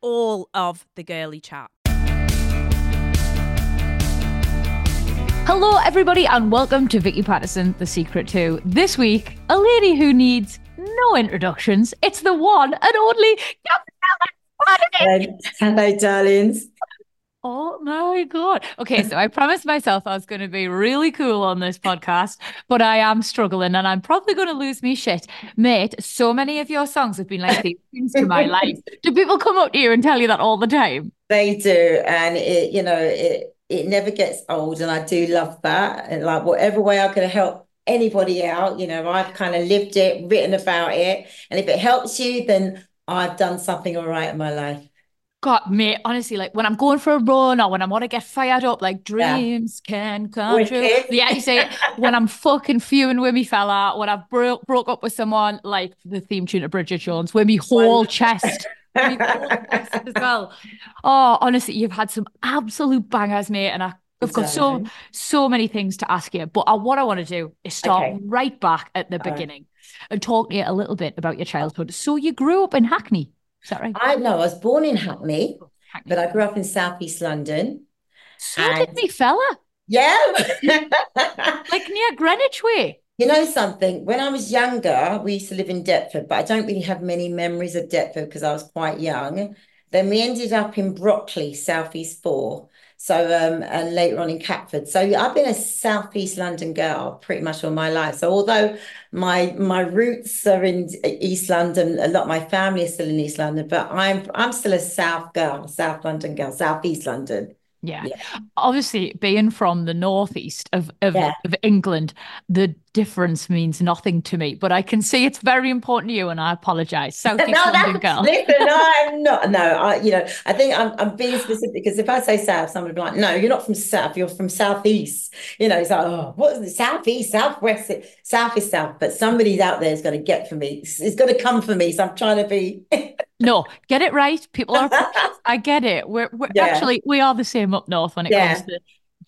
all of the girly chat. Hello, everybody, and welcome to Vicky Pattison, The Secret To. This week, a lady who needs no introductions. It's the one and only Gabrielle. Hello, darlings. Oh my God. Okay, so I promised myself I was going to be really cool on this podcast, but I am struggling and I'm probably going to lose me shit. Mate, so many of your songs have been like things to my life. Do people come up to you and tell you that all the time? They do. And it, you know, it it never gets old. And I do love that. And like whatever way I can help anybody out, you know, I've kind of lived it, written about it. And if it helps you, then I've done something all right in my life. God, mate, honestly, like when I'm going for a run or when I want to get fired up, like dreams yeah. can come Wicked. true. Yeah, you say when I'm fucking fuming with me fella, when I've broke broke up with someone, like the theme tune of Bridget Jones, with me whole chest. as well. Oh, honestly, you've had some absolute bangers, mate, and I I've got so so many things to ask you, but I, what I want to do is start okay. right back at the All beginning right. and talk to you a little bit about your childhood. So you grew up in Hackney. Is that right? I know. I was born in Hackney, Hackney. but I grew up in Southeast London. So and... did me fella. Yeah. like near Greenwich way. You know something? When I was younger, we used to live in Deptford, but I don't really have many memories of Deptford because I was quite young. Then we ended up in Brockley, Southeast Four. So um, and later on in Catford. So I've been a Southeast London girl pretty much all my life. So although my my roots are in East London, a lot of my family is still in East London, but I'm I'm still a South girl, South London girl, Southeast London. Yeah. yeah. Obviously, being from the northeast of of, yeah. of, England, the difference means nothing to me. But I can see it's very important to you, and I apologise. Southeast no, London girl. Listen, I'm not. No, I, you know, I think I'm, I'm being specific because if I say south, somebody will be like, "No, you're not from south. You're from southeast." You know, it's like, "Oh, what is it? Southeast, southwest, south is south." But somebody's out there is going to get for me. It's, it's going to come for me. So I'm trying to be. No, get it right. People are. I get it. We're, we're yeah. actually we are the same up north when it yeah. comes to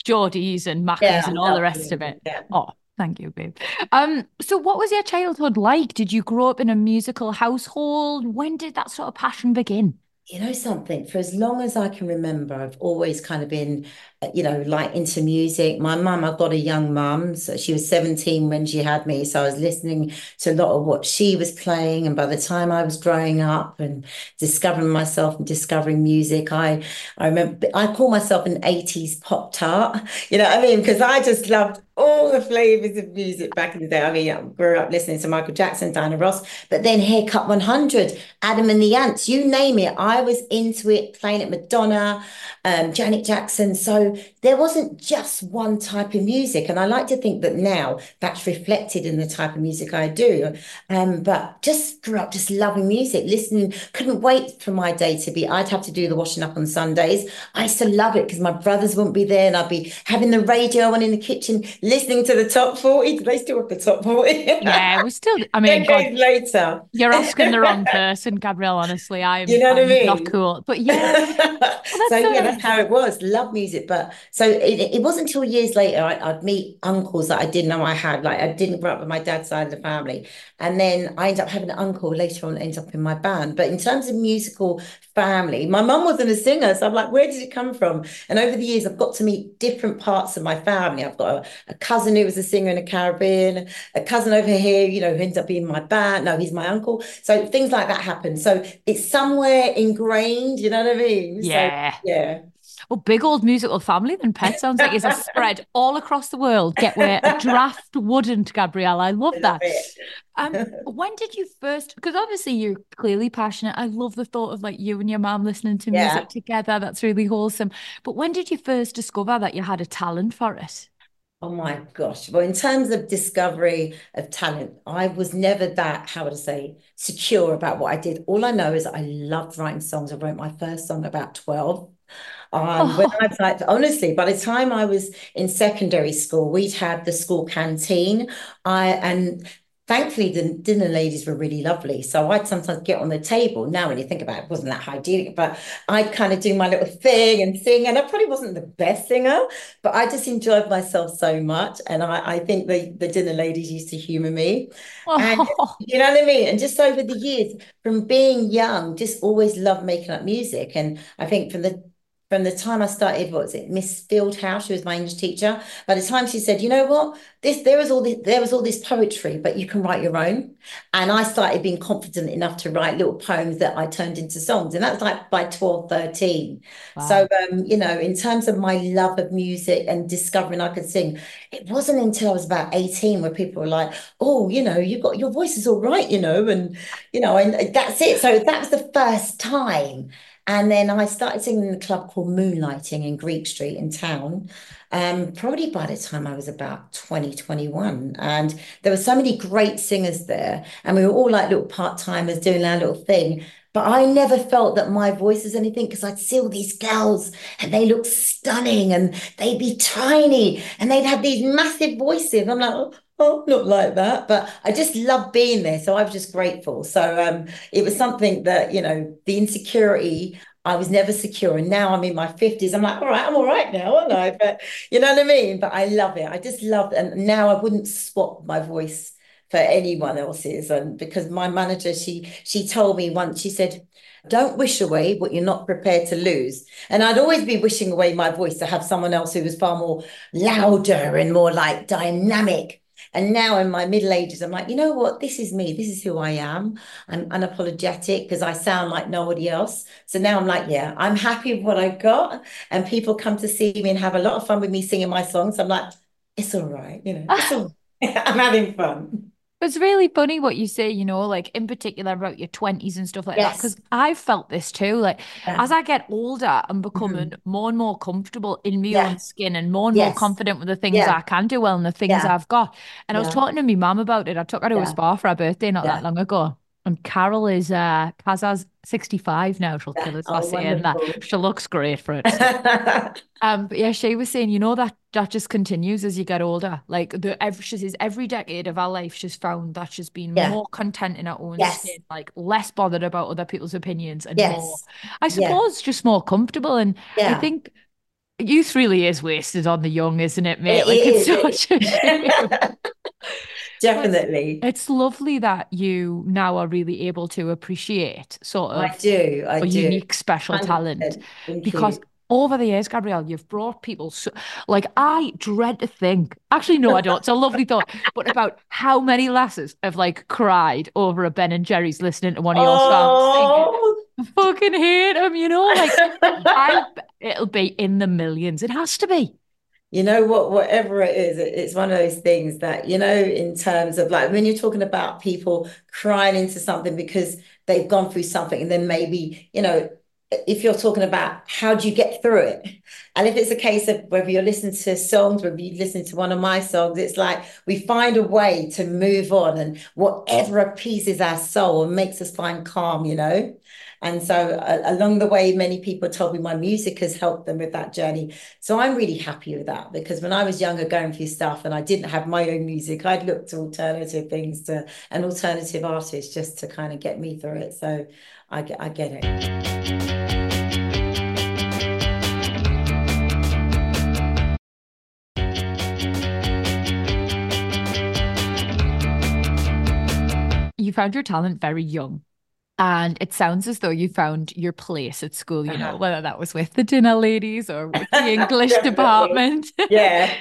Geordies and Mackems yeah, and all the rest of it. Oh, thank you, babe. Um, so what was your childhood like? Did you grow up in a musical household? When did that sort of passion begin? You know something, for as long as I can remember, I've always kind of been, you know, like into music. My mum, I've got a young mum, so she was 17 when she had me. So I was listening to a lot of what she was playing. And by the time I was growing up and discovering myself and discovering music, I I remember I call myself an 80s pop tart. You know what I mean? Because I just loved all the flavors of music back in the day. I mean, I grew up listening to Michael Jackson, Diana Ross, but then Haircut 100, Adam and the Ants, you name it. I was into it, playing at Madonna, um, Janet Jackson. So there wasn't just one type of music. And I like to think that now that's reflected in the type of music I do. Um, but just grew up just loving music, listening, couldn't wait for my day to be. I'd have to do the washing up on Sundays. I used to love it because my brothers wouldn't be there and I'd be having the radio on in the kitchen listening to the top 40. Do they still have the top 40? yeah, we're still, I mean, God, later. You're asking the wrong person, Gabrielle, honestly. I'm, you know I'm what I mean? not cool. But yeah. well, so, yeah, that's how it was. Love music. But so it, it wasn't until years later I, would meet uncles that I didn't know I had. Like I didn't grow up with my dad's side of the family. And then I ended up having an uncle later on, ends up in my band. But in terms of musical family, my mum wasn't a singer. So I'm like, where did it come from? And over the years, I've got to meet different parts of my family. I've got a, a cousin who was a singer in the Caribbean, a cousin over here, you know, who ends up being my band. No, he's my uncle. So things like that happen. So it's somewhere ingrained, you know what I mean? Yeah. So, yeah. Well, big old musical family then pet sounds like it's a spread all across the world. Get where a draft wouldn't, Gabrielle. I love that. Um, when did you first? Because obviously you're clearly passionate. I love the thought of like you and your mom listening to music yeah. together. That's really wholesome. But when did you first discover that you had a talent for it? Oh my gosh. Well, in terms of discovery of talent, I was never that, how would I say, secure about what I did. All I know is I loved writing songs. I wrote my first song about 12. Um, when I was like, honestly, by the time I was in secondary school, we'd had the school canteen. I and thankfully the dinner ladies were really lovely. So I'd sometimes get on the table. Now when you think about it, it wasn't that hygienic, but I'd kind of do my little thing and sing. And I probably wasn't the best singer, but I just enjoyed myself so much. And I, I think the, the dinner ladies used to humor me. Oh. And you know what I mean? And just over the years, from being young, just always loved making up music. And I think from the from the time I started, what was it, Miss Fieldhouse? She was my English teacher. By the time she said, you know what, this there was all this there was all this poetry, but you can write your own. And I started being confident enough to write little poems that I turned into songs. And that's like by 12, 13. Wow. So um, you know, in terms of my love of music and discovering I could sing, it wasn't until I was about 18 where people were like, oh, you know, you've got your voice is all right, you know, and you know, and that's it. So that was the first time. And then I started singing in a club called Moonlighting in Greek Street in town. Um, probably by the time I was about 20, 21. And there were so many great singers there. And we were all like little part-timers doing our little thing. But I never felt that my voice is anything because I'd see all these girls and they look stunning and they'd be tiny and they'd have these massive voices. I'm like, oh, oh, not like that. But I just love being there. So I was just grateful. So um, it was something that, you know, the insecurity, I was never secure. And now I'm in my 50s. I'm like, all right, I'm all right now, aren't I? But you know what I mean? But I love it. I just love it. And now I wouldn't swap my voice for anyone else's. And because my manager, she she told me once, she said, don't wish away what you're not prepared to lose. And I'd always be wishing away my voice to have someone else who was far more louder and more like dynamic and now in my middle ages, I'm like, you know what? This is me. This is who I am. I'm unapologetic because I sound like nobody else. So now I'm like, yeah, I'm happy with what I've got. And people come to see me and have a lot of fun with me singing my songs. I'm like, it's all right. You know, all I'm having fun. It's really funny what you say, you know, like in particular about your 20s and stuff like yes. that. Because I've felt this too. Like yeah. as I get older, I'm becoming mm-hmm. more and more comfortable in my yeah. own skin and more and yes. more confident with the things yeah. I can do well and the things I've got. And I was talking to my mum about it. I took her to a spa for her birthday not that long ago. And Carol is uh Kaza's 65 now. She'll kill us oh, saying that. She looks great for it. um, but yeah, she was saying, you know, that that just continues as you get older. Like the every she says every decade of our life, she's found that she's been yeah. more content in her own yes. skin, like less bothered about other people's opinions and yes. more, I suppose, yeah. just more comfortable. And yeah. I think youth really is wasted on the young, isn't it, mate? It like is. it's such a definitely. It's lovely that you now are really able to appreciate sort of I do, I a do. unique special talent because you. over the years, Gabrielle, you've brought people so, like I dread to think. Actually, no, I don't. It's a lovely thought, but about how many lasses have like cried over a Ben and Jerry's listening to one of your oh. songs. Fucking hate them, you know. Like I, it'll be in the millions. It has to be you know what whatever it is it's one of those things that you know in terms of like when you're talking about people crying into something because they've gone through something and then maybe you know if you're talking about how do you get through it? And if it's a case of whether you're listening to songs whether you listen to one of my songs it's like we find a way to move on and whatever appeases our soul and makes us find calm you know and so uh, along the way, many people told me my music has helped them with that journey. So I'm really happy with that because when I was younger going through stuff and I didn't have my own music, I'd look to alternative things to an alternative artist just to kind of get me through it. So I, I get it. you found your talent very young. And it sounds as though you found your place at school, you know, uh-huh. whether that was with the dinner ladies or with the English department. Yeah.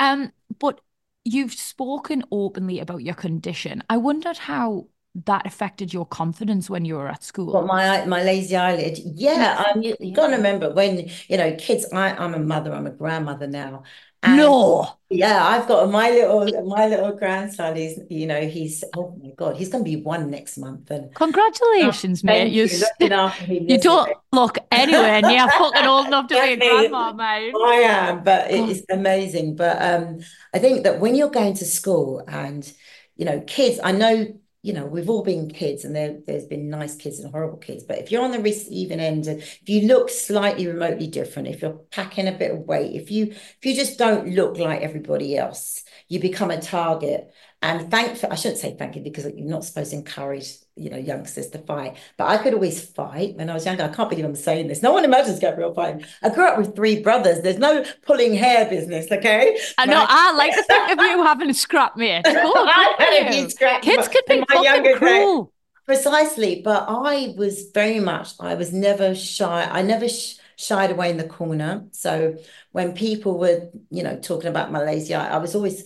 um, but you've spoken openly about your condition. I wondered how that affected your confidence when you were at school. Well, my my lazy eyelid. Yeah, um, you, you got to remember when you know kids. I, I'm a mother. I'm a grandmother now, And no. Yeah, I've got my little my little grandson. He's you know he's oh my god he's going to be one next month. And congratulations, oh, mate. You you don't look anywhere near fucking old enough to be a grandma, mate. I am, but it's amazing. But um, I think that when you're going to school and you know kids, I know you know, we've all been kids and there, there's been nice kids and horrible kids. But if you're on the receiving end, and if you look slightly remotely different, if you're packing a bit of weight, if you if you just don't look like everybody else, you become a target. And thankfully, I shouldn't say thank you because you're not supposed to encourage, you know, youngsters to fight. But I could always fight when I was younger. I can't believe I'm saying this. No one imagines Gabrielle fighting. I grew up with three brothers. There's no pulling hair business, okay? I know. I like to think of you having a scrap, mate. Cool, Kids could be fucking cruel. Day. Precisely. But I was very much, I was never shy. I never sh- shied away in the corner. So when people were, you know, talking about Malaysia, I was always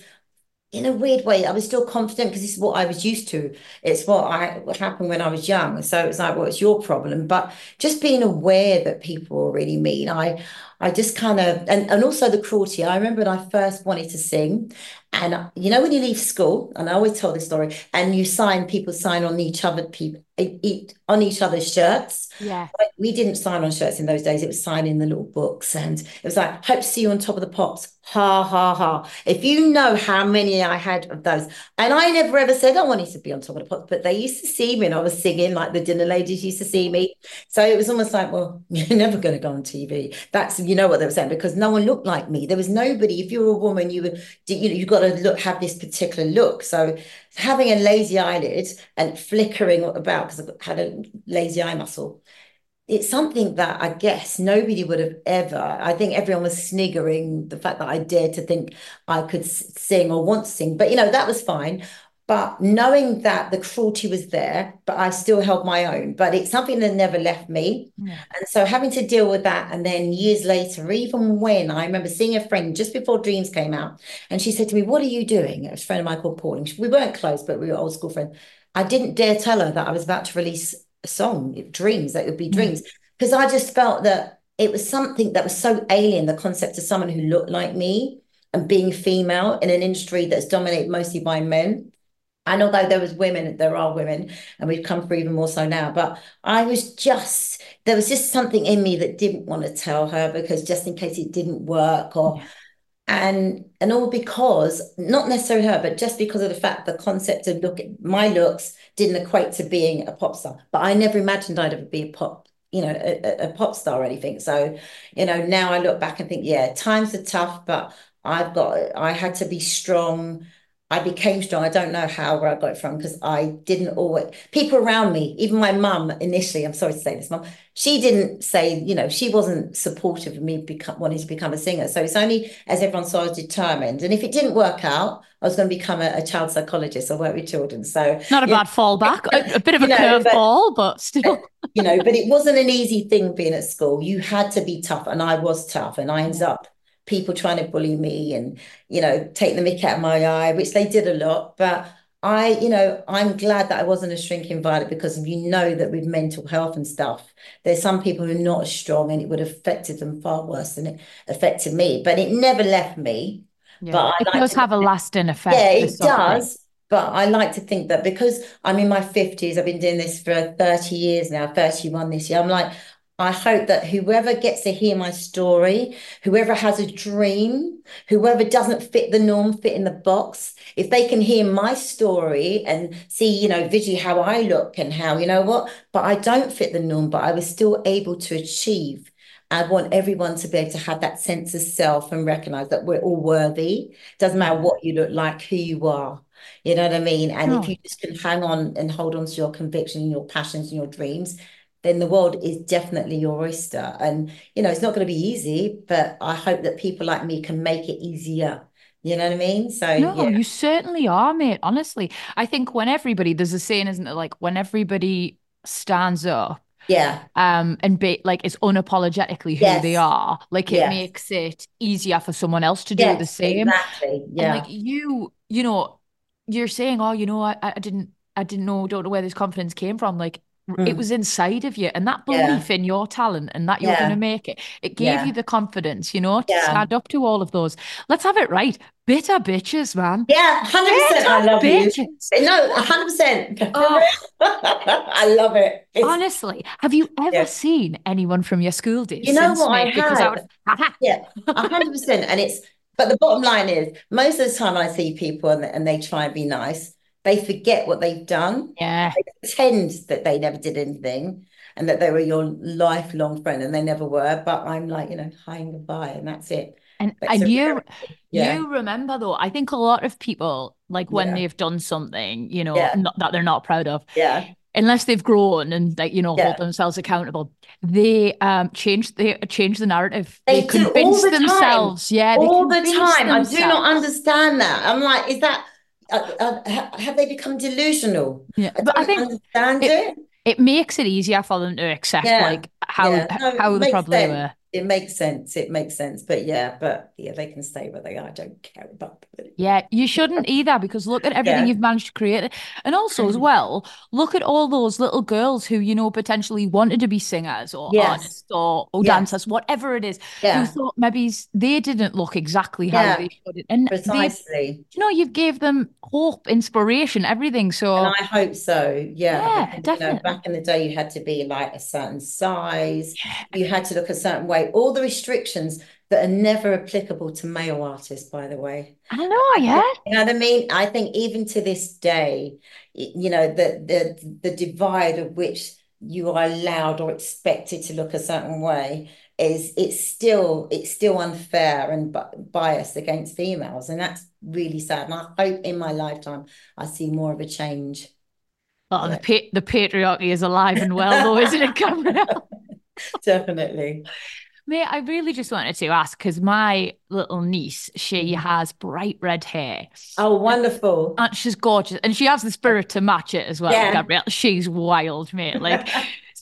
in a weird way, I was still confident because this is what I was used to. It's what I what happened when I was young. So it's like, well, it's your problem. But just being aware that people are really mean, I I just kind of and, and also the cruelty. I remember when I first wanted to sing, and you know when you leave school, and I always tell this story, and you sign people sign on each other people on each other's shirts. Yeah. We didn't sign on shirts in those days. It was signing the little books. And it was like, hope to see you on top of the pops. Ha ha ha. If you know how many I had of those. And I never ever said I wanted to be on top of the pops, but they used to see me and I was singing like the dinner ladies used to see me. So it was almost like, well, you're never going to go on TV. That's you know what they were saying, because no one looked like me. There was nobody. If you were a woman, you were you know, you got to look have this particular look. So having a lazy eyelid and flickering about because I've had a lazy eye muscle. It's something that I guess nobody would have ever. I think everyone was sniggering the fact that I dared to think I could sing or want to sing, but you know that was fine. But knowing that the cruelty was there, but I still held my own. But it's something that never left me. Yeah. And so having to deal with that. And then years later, even when I remember seeing a friend just before Dreams came out, and she said to me, What are you doing? It was a friend of mine called Pauline. We weren't close, but we were old school friends. I didn't dare tell her that I was about to release a song, Dreams, that would be mm. Dreams, because I just felt that it was something that was so alien, the concept of someone who looked like me and being female in an industry that's dominated mostly by men and although there was women, there are women, and we've come through even more so now. But I was just there was just something in me that didn't want to tell her because just in case it didn't work or yeah. and and all because not necessarily her, but just because of the fact the concept of look my looks didn't equate to being a pop star. But I never imagined I'd ever be a pop you know a, a pop star or anything so you know now i look back and think yeah times are tough but i've got i had to be strong I became strong. I don't know how where I got it from because I didn't always people around me, even my mum initially, I'm sorry to say this, mum, she didn't say, you know, she wasn't supportive of me become wanting to become a singer. So it's only as everyone saw I was determined. And if it didn't work out, I was going to become a, a child psychologist or work with children. So not a bad fallback, a, a, bit of a curveball, but, but still. you know, but it wasn't an easy thing being at school. You had to be tough, and I was tough, and I ended up people trying to bully me and you know take the mick out of my eye which they did a lot but I, you know, I'm glad that I wasn't a shrinking violet because you know that with mental health and stuff, there's some people who are not strong and it would have affected them far worse than it affected me. But it never left me. Yeah. But I it like does have a lasting effect. Yeah, it does. But I like to think that because I'm in my 50s, I've been doing this for 30 years now, 31 this year. I'm like, I hope that whoever gets to hear my story, whoever has a dream, whoever doesn't fit the norm, fit in the box, if they can hear my story and see, you know, visually how I look and how, you know what, but I don't fit the norm, but I was still able to achieve. I want everyone to be able to have that sense of self and recognize that we're all worthy. Doesn't matter what you look like, who you are. You know what I mean? And oh. if you just can hang on and hold on to your conviction, your passions, and your dreams, then the world is definitely your oyster. And, you know, it's not going to be easy, but I hope that people like me can make it easier. You know what I mean? So, no, yeah. you certainly are, mate. Honestly, I think when everybody, there's a saying, isn't it? Like when everybody stands up, yeah um and be like is unapologetically who yes. they are like it yes. makes it easier for someone else to do yes, the same exactly yeah and like you you know you're saying oh you know I, I didn't i didn't know don't know where this confidence came from like it hmm. was inside of you and that belief Yeah. in your talent and that you're going to make it it gave Yeah. you the confidence you know to Yeah. stand up to all of those let's have it right bitter bitches man Yeah, 100%. I Bitter love you. No, 100%. Oh. I love it. It's, honestly have you ever Yeah. seen anyone from your school days You know what I me? because have? was Ha-ha. yeah, 100%. And it's, but the bottom line is, most of the time I see people and, and they try and be nice, they forget what they've done. yeah pretend that they never did anything and that they were your lifelong friend and they never were. But I'm like, you know, hi and goodbye, and that's it. and and you Yeah. You remember though, I think a lot of people, like when Yeah. they've done something, you know, Yeah. not, that they're not proud of, Yeah. unless they've grown and like, you know, Yeah. hold themselves accountable, they um change they change the narrative. They They convince the time. themselves. Yeah, they All the time. I do not understand that. I'm like, is that, uh, uh, have they become delusional? Yeah. I But I think understand it- it. it makes it easier for them to accept Yeah. like how Yeah. No, how makes probably sense. were. It makes sense. It makes sense. But yeah, but yeah, they can stay where they are. I don't care about it. Yeah, you shouldn't either because look at everything Yeah. you've managed to create. And also, as Mhm. well, look at all those little girls who, you know, potentially wanted to be singers or Yes. artists or, or Yes. dancers, whatever it is, who thought maybe they didn't look exactly how Yeah. they should. And precisely. you know, you've gave them hope, inspiration, everything. So, And I hope so. Yeah. Yeah, because, you know, definitely. back in the day, you had to be like a certain size. You had to look a certain way. All the restrictions that are never applicable to male artists, by the way. I know, yeah. You know what I mean? I think even to this day, you know, the the the divide of which you are allowed or expected to look a certain way is it's still it's still unfair and bi- biased against females, and that's really sad. And I hope in my lifetime I see more of a change. Oh, Yeah. the pa- the patriarchy is alive and well, though, isn't it, Gabrielle? Definitely. Mate, I really just wanted to ask because my little niece, she Mhm. has bright red hair. Oh, wonderful. And she's gorgeous. And she has the spirit to match it as well, Yeah. Gabrielle. She's wild, mate. Like,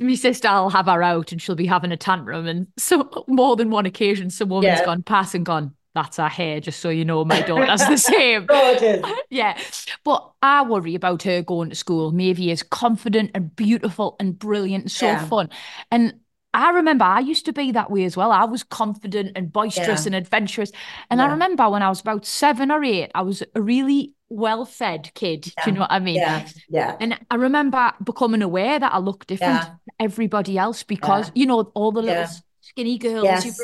my sister, I'll have her out and she'll be having a tantrum. And so, more than one occasion, some woman's Yeah. gone past and gone, that's her hair, just so you know, my daughter's the same. Gorgeous. Yeah. But I worry about her going to school. Maybe is confident and beautiful and brilliant and so Yeah. fun. And I remember I used to be that way as well. I was confident and boisterous Yeah. and adventurous. And I remember when I was about seven or eight, I was a really well-fed kid. Do you know what I mean? Yeah, yeah, And I remember becoming aware that I looked different Yeah. to everybody else because, you know, all the little Yeah. skinny girls. Yes.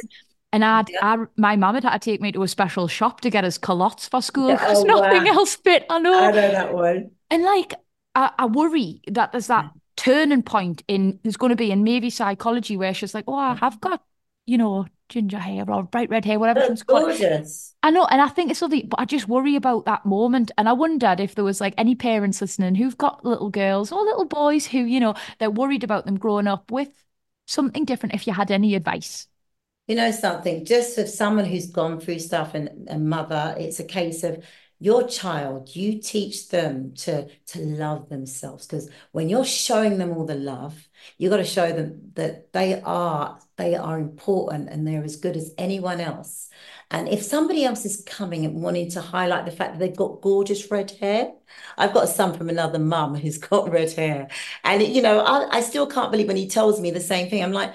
and I'd, Yeah. I, my mum had had to take me to a special shop to get us culottes for school Yeah, because oh, nothing wow. else fit. I know. I know that one. And like, I, I worry that there's that mm. Turning point in there's going to be in maybe psychology where she's like, oh, I have got, you know, ginger hair or bright red hair, whatever she That's to call gorgeous. I know, and I think it's something, but I just worry about that moment. And I wondered if there was like any parents listening who've got little girls or little boys who, you know, they're worried about them growing up with something different. If you had any advice, You know something, just for someone who's gone through stuff and a mother, it's a case of your child, you teach them to to love themselves. Because when you're showing them all the love, you got to show them that they are they are important and they're as good as anyone else. And if somebody else is coming and wanting to highlight the fact that they've got gorgeous red hair, I've got a son from another mum who's got red hair. And you know, I, I still can't believe when he tells me the same thing. I'm like,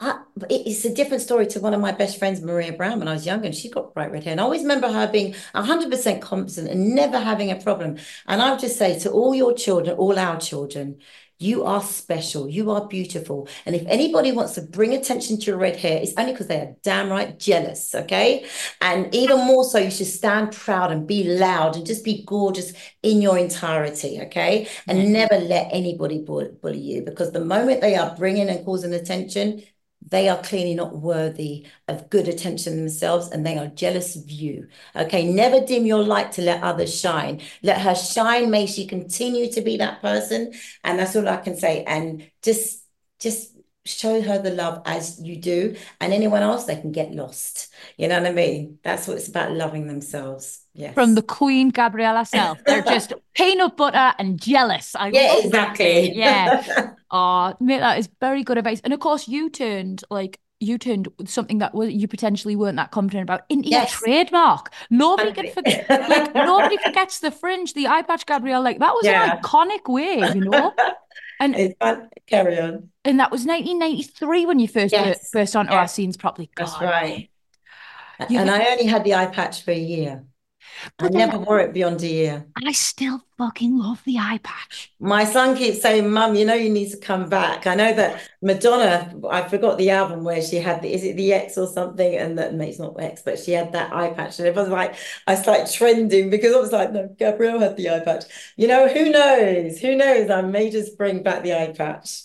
I, it's a different story to one of my best friends, Maria Brown, when I was younger, and she got bright red hair. And I always remember her being 100% confident and never having a problem. And I would just say to all your children, all our children, you are special, you are beautiful. And if anybody wants to bring attention to your red hair, it's only because they are damn right jealous, okay? And even more so, you should stand proud and be loud and just be gorgeous in your entirety, okay? And mm-hmm. never let anybody bully you because the moment they are bringing and causing attention, they are clearly not worthy of good attention themselves and they are jealous of you. Okay, never dim your light to let others shine. Let her shine. May she continue to be that person. And that's all I can say. And just, just show her the love as you do. And anyone else, they can get lost. You know what I mean? That's what it's about loving themselves. Yes. from the Queen Gabrielle herself, they're just peanut butter and jealous. I Yeah, love that, exactly. Yeah. Oh, mate, that is very good advice. And of course, you turned like you turned something that was you potentially weren't that confident about into Yes. your trademark. Nobody can forget. Like nobody forgets the fringe, the eye patch, Gabrielle. Like that was Yeah. an iconic way, you know. And it's fun. Carry on. And that was 1993 when you first Yes. burst onto Yeah. our scenes properly. That's right. You and can- I only had the eye patch for a year. I But then- never wore it beyond a year. I still fucking love the eye patch. My son keeps saying, Mum, you know, you need to come back. I know that Madonna, I forgot the album where she had the, is it the X or something? And that, it's not X, but she had that eye patch. And it was like, I started trending because I was like, no, Gabrielle had the eye patch. You know, who knows? Who knows? I may just bring back the eye patch.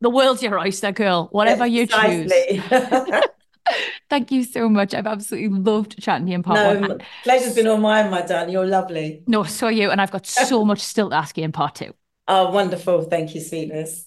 The world's your oyster, girl. Whatever you choose. Thank you so much. I've absolutely loved chatting to you in part No, one. pleasure's been all mine, my darling. You're lovely. No, so are you. And I've got so much still to ask you in part two. Oh, wonderful. Thank you, sweetness.